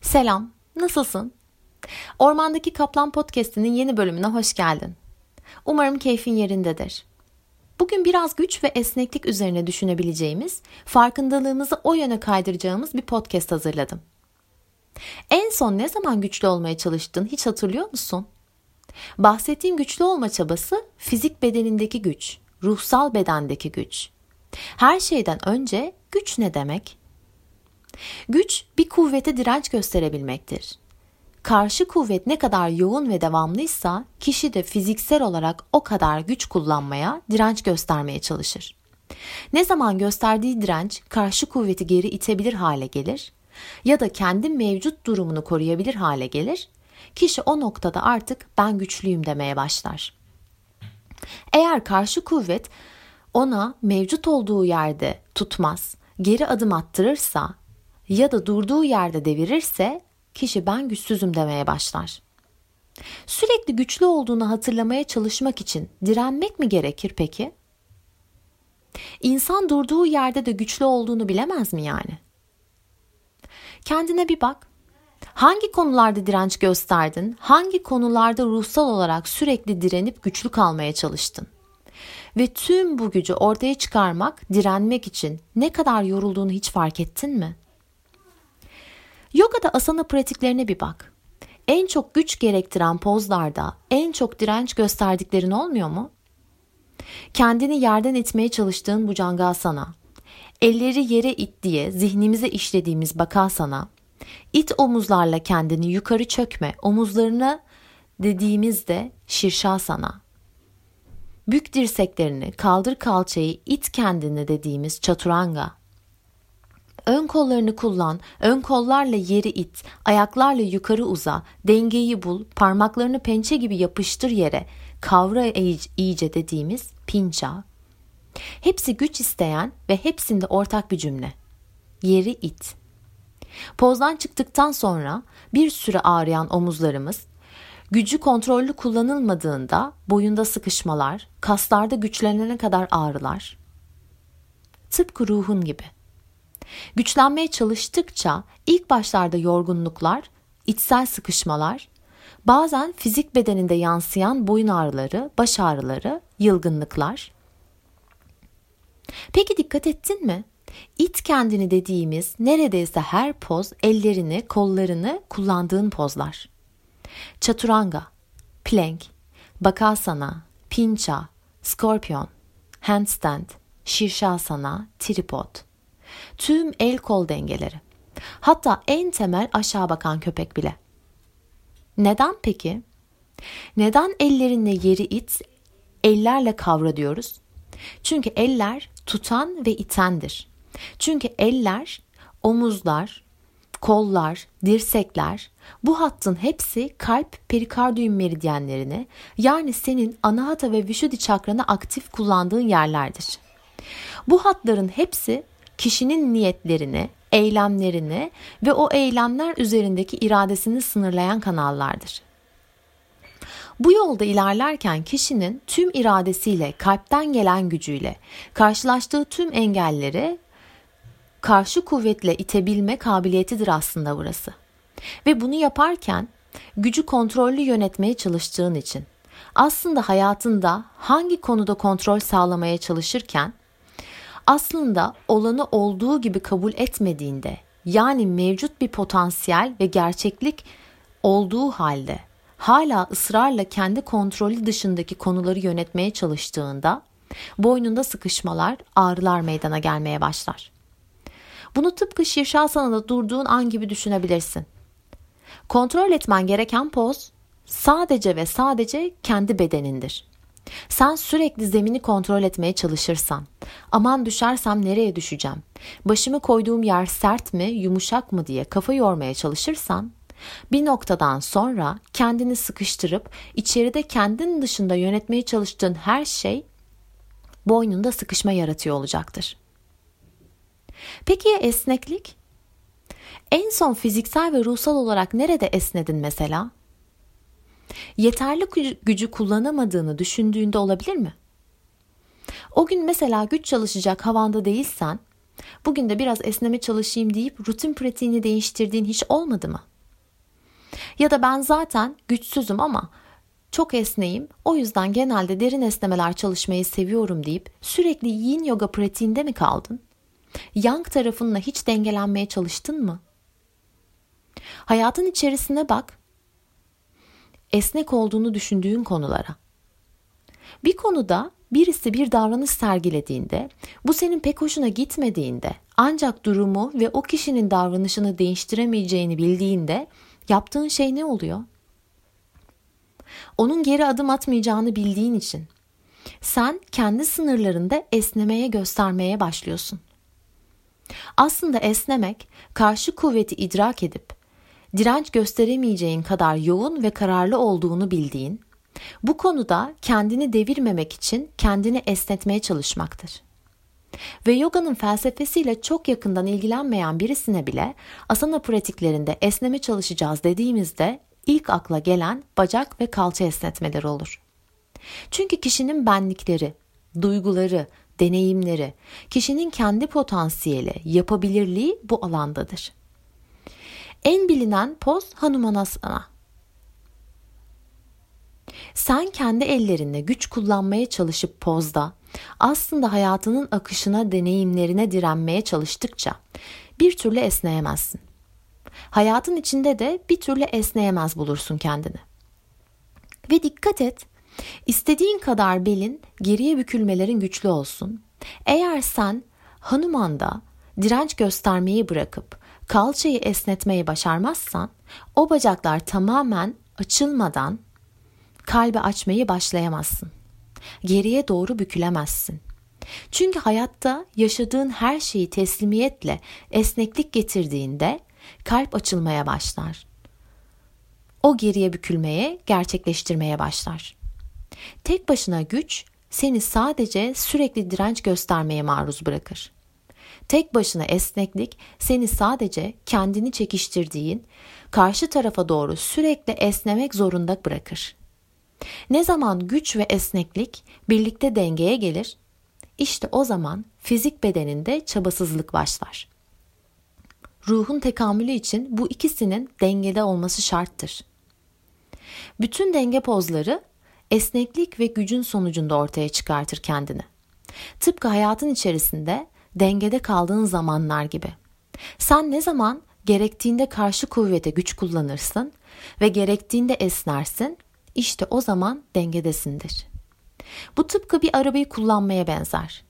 Selam, nasılsın? Ormandaki Kaplan Podcast'inin yeni bölümüne hoş geldin. Umarım keyfin yerindedir. Bugün biraz güç ve esneklik üzerine düşünebileceğimiz, farkındalığımızı o yöne kaydıracağımız bir podcast hazırladım. En son ne zaman güçlü olmaya çalıştın hiç hatırlıyor musun? Bahsettiğim güçlü olma çabası fizik bedenindeki güç, ruhsal bedendeki güç. Her şeyden önce güç ne demek? Güç bir kuvvete direnç gösterebilmektir. Karşı kuvvet ne kadar yoğun ve devamlıysa kişi de fiziksel olarak o kadar güç kullanmaya, direnç göstermeye çalışır. Ne zaman gösterdiği direnç karşı kuvveti geri itebilir hale gelir ya da kendi mevcut durumunu koruyabilir hale gelir, kişi o noktada artık ben güçlüyüm demeye başlar. Eğer karşı kuvvet ona mevcut olduğu yerde tutmaz, geri adım attırırsa ya da durduğu yerde devirirse kişi ben güçsüzüm demeye başlar. Sürekli güçlü olduğunu hatırlamaya çalışmak için direnmek mi gerekir peki? İnsan durduğu yerde de güçlü olduğunu bilemez mi yani? Kendine bir bak. Hangi konularda direnç gösterdin? Hangi konularda ruhsal olarak sürekli direnip güçlü kalmaya çalıştın? Ve tüm bu gücü ortaya çıkarmak, direnmek için ne kadar yorulduğunu hiç fark ettin mi? Yoga'da asana pratiklerine bir bak. En çok güç gerektiren pozlarda en çok direnç gösterdiklerin olmuyor mu? Kendini yerden itmeye çalıştığın bu cangasana, elleri yere it diye zihnimize işlediğimiz bakasana, it omuzlarla kendini yukarı çökme, omuzlarını dediğimizde şirşasana, bük dirseklerini, kaldır kalçayı, it kendini dediğimiz çaturanga, Ön kollarını kullan, ön kollarla yeri it, ayaklarla yukarı uza, dengeyi bul, parmaklarını pençe gibi yapıştır yere, kavra iyice dediğimiz pinça. Hepsi güç isteyen ve hepsinde ortak bir cümle. Yeri it. Pozdan çıktıktan sonra bir süre ağrıyan omuzlarımız, gücü kontrollü kullanılmadığında boyunda sıkışmalar, kaslarda güçlenene kadar ağrılar. Tıpkı ruhun gibi.'' Güçlenmeye çalıştıkça ilk başlarda yorgunluklar, içsel sıkışmalar, bazen fizik bedeninde yansıyan boyun ağrıları, baş ağrıları, yılgınlıklar. Peki dikkat ettin mi? İt kendini dediğimiz neredeyse her poz ellerini, kollarını kullandığın pozlar. Chaturanga, plank, bakasana, pincha, scorpion, handstand, shirshasana, tripod tüm el kol dengeleri. Hatta en temel aşağı bakan köpek bile. Neden peki? Neden ellerinle yeri it, ellerle kavra diyoruz? Çünkü eller tutan ve itendir. Çünkü eller, omuzlar, kollar, dirsekler bu hattın hepsi kalp perikardiyum meridyenlerini yani senin anahata ve vişudi çakranı aktif kullandığın yerlerdir. Bu hatların hepsi kişinin niyetlerini, eylemlerini ve o eylemler üzerindeki iradesini sınırlayan kanallardır. Bu yolda ilerlerken kişinin tüm iradesiyle, kalpten gelen gücüyle karşılaştığı tüm engelleri karşı kuvvetle itebilme kabiliyetidir aslında burası. Ve bunu yaparken gücü kontrollü yönetmeye çalıştığın için aslında hayatında hangi konuda kontrol sağlamaya çalışırken aslında olanı olduğu gibi kabul etmediğinde yani mevcut bir potansiyel ve gerçeklik olduğu halde hala ısrarla kendi kontrolü dışındaki konuları yönetmeye çalıştığında boynunda sıkışmalar, ağrılar meydana gelmeye başlar. Bunu tıpkı Şirşasana'da durduğun an gibi düşünebilirsin. Kontrol etmen gereken poz sadece ve sadece kendi bedenindir. Sen sürekli zemini kontrol etmeye çalışırsan, aman düşersem nereye düşeceğim, başımı koyduğum yer sert mi, yumuşak mı diye kafa yormaya çalışırsan, bir noktadan sonra kendini sıkıştırıp içeride kendin dışında yönetmeye çalıştığın her şey boynunda sıkışma yaratıyor olacaktır. Peki ya esneklik? En son fiziksel ve ruhsal olarak nerede esnedin mesela? Yeterli gücü kullanamadığını düşündüğünde olabilir mi? O gün mesela güç çalışacak havanda değilsen, Bugün de biraz esneme çalışayım deyip rutin pratiğini değiştirdiğin hiç olmadı mı? Ya da ben zaten güçsüzüm ama çok esneyim. O yüzden genelde derin esnemeler çalışmayı seviyorum deyip sürekli yin yoga pratiğinde mi kaldın? Yang tarafınla hiç dengelenmeye çalıştın mı? Hayatın içerisine bak. Esnek olduğunu düşündüğün konulara. Bir konuda birisi bir davranış sergilediğinde, bu senin pek hoşuna gitmediğinde, ancak durumu ve o kişinin davranışını değiştiremeyeceğini bildiğinde yaptığın şey ne oluyor? Onun geri adım atmayacağını bildiğin için sen kendi sınırlarında esnemeye göstermeye başlıyorsun. Aslında esnemek karşı kuvveti idrak edip direnç gösteremeyeceğin kadar yoğun ve kararlı olduğunu bildiğin, bu konuda kendini devirmemek için kendini esnetmeye çalışmaktır. Ve yoganın felsefesiyle çok yakından ilgilenmeyen birisine bile asana pratiklerinde esneme çalışacağız dediğimizde ilk akla gelen bacak ve kalça esnetmeleri olur. Çünkü kişinin benlikleri, duyguları, deneyimleri, kişinin kendi potansiyeli, yapabilirliği bu alandadır. En bilinen poz Hanumanasana. Sen kendi ellerinle güç kullanmaya çalışıp pozda aslında hayatının akışına, deneyimlerine direnmeye çalıştıkça bir türlü esneyemezsin. Hayatın içinde de bir türlü esneyemez bulursun kendini. Ve dikkat et, istediğin kadar belin geriye bükülmelerin güçlü olsun. Eğer sen Hanuman'da direnç göstermeyi bırakıp kalçayı esnetmeyi başarmazsan o bacaklar tamamen açılmadan kalbi açmayı başlayamazsın. Geriye doğru bükülemezsin. Çünkü hayatta yaşadığın her şeyi teslimiyetle esneklik getirdiğinde kalp açılmaya başlar. O geriye bükülmeye, gerçekleştirmeye başlar. Tek başına güç seni sadece sürekli direnç göstermeye maruz bırakır. Tek başına esneklik seni sadece kendini çekiştirdiğin, karşı tarafa doğru sürekli esnemek zorunda bırakır. Ne zaman güç ve esneklik birlikte dengeye gelir, işte o zaman fizik bedeninde çabasızlık başlar. Ruhun tekamülü için bu ikisinin dengede olması şarttır. Bütün denge pozları esneklik ve gücün sonucunda ortaya çıkartır kendini. Tıpkı hayatın içerisinde dengede kaldığın zamanlar gibi. Sen ne zaman gerektiğinde karşı kuvvete güç kullanırsın ve gerektiğinde esnersin, işte o zaman dengedesindir. Bu tıpkı bir arabayı kullanmaya benzer.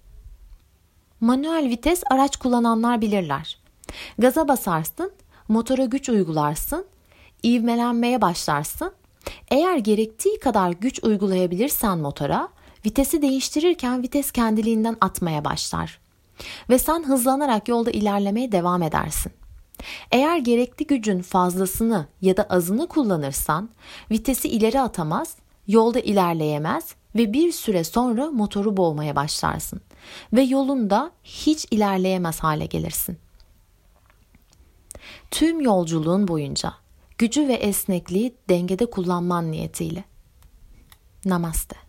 Manuel vites araç kullananlar bilirler. Gaza basarsın, motora güç uygularsın, ivmelenmeye başlarsın. Eğer gerektiği kadar güç uygulayabilirsen motora, vitesi değiştirirken vites kendiliğinden atmaya başlar. Ve sen hızlanarak yolda ilerlemeye devam edersin. Eğer gerekli gücün fazlasını ya da azını kullanırsan vitesi ileri atamaz, yolda ilerleyemez ve bir süre sonra motoru boğmaya başlarsın ve yolunda hiç ilerleyemez hale gelirsin. Tüm yolculuğun boyunca gücü ve esnekliği dengede kullanman niyetiyle. Namaste.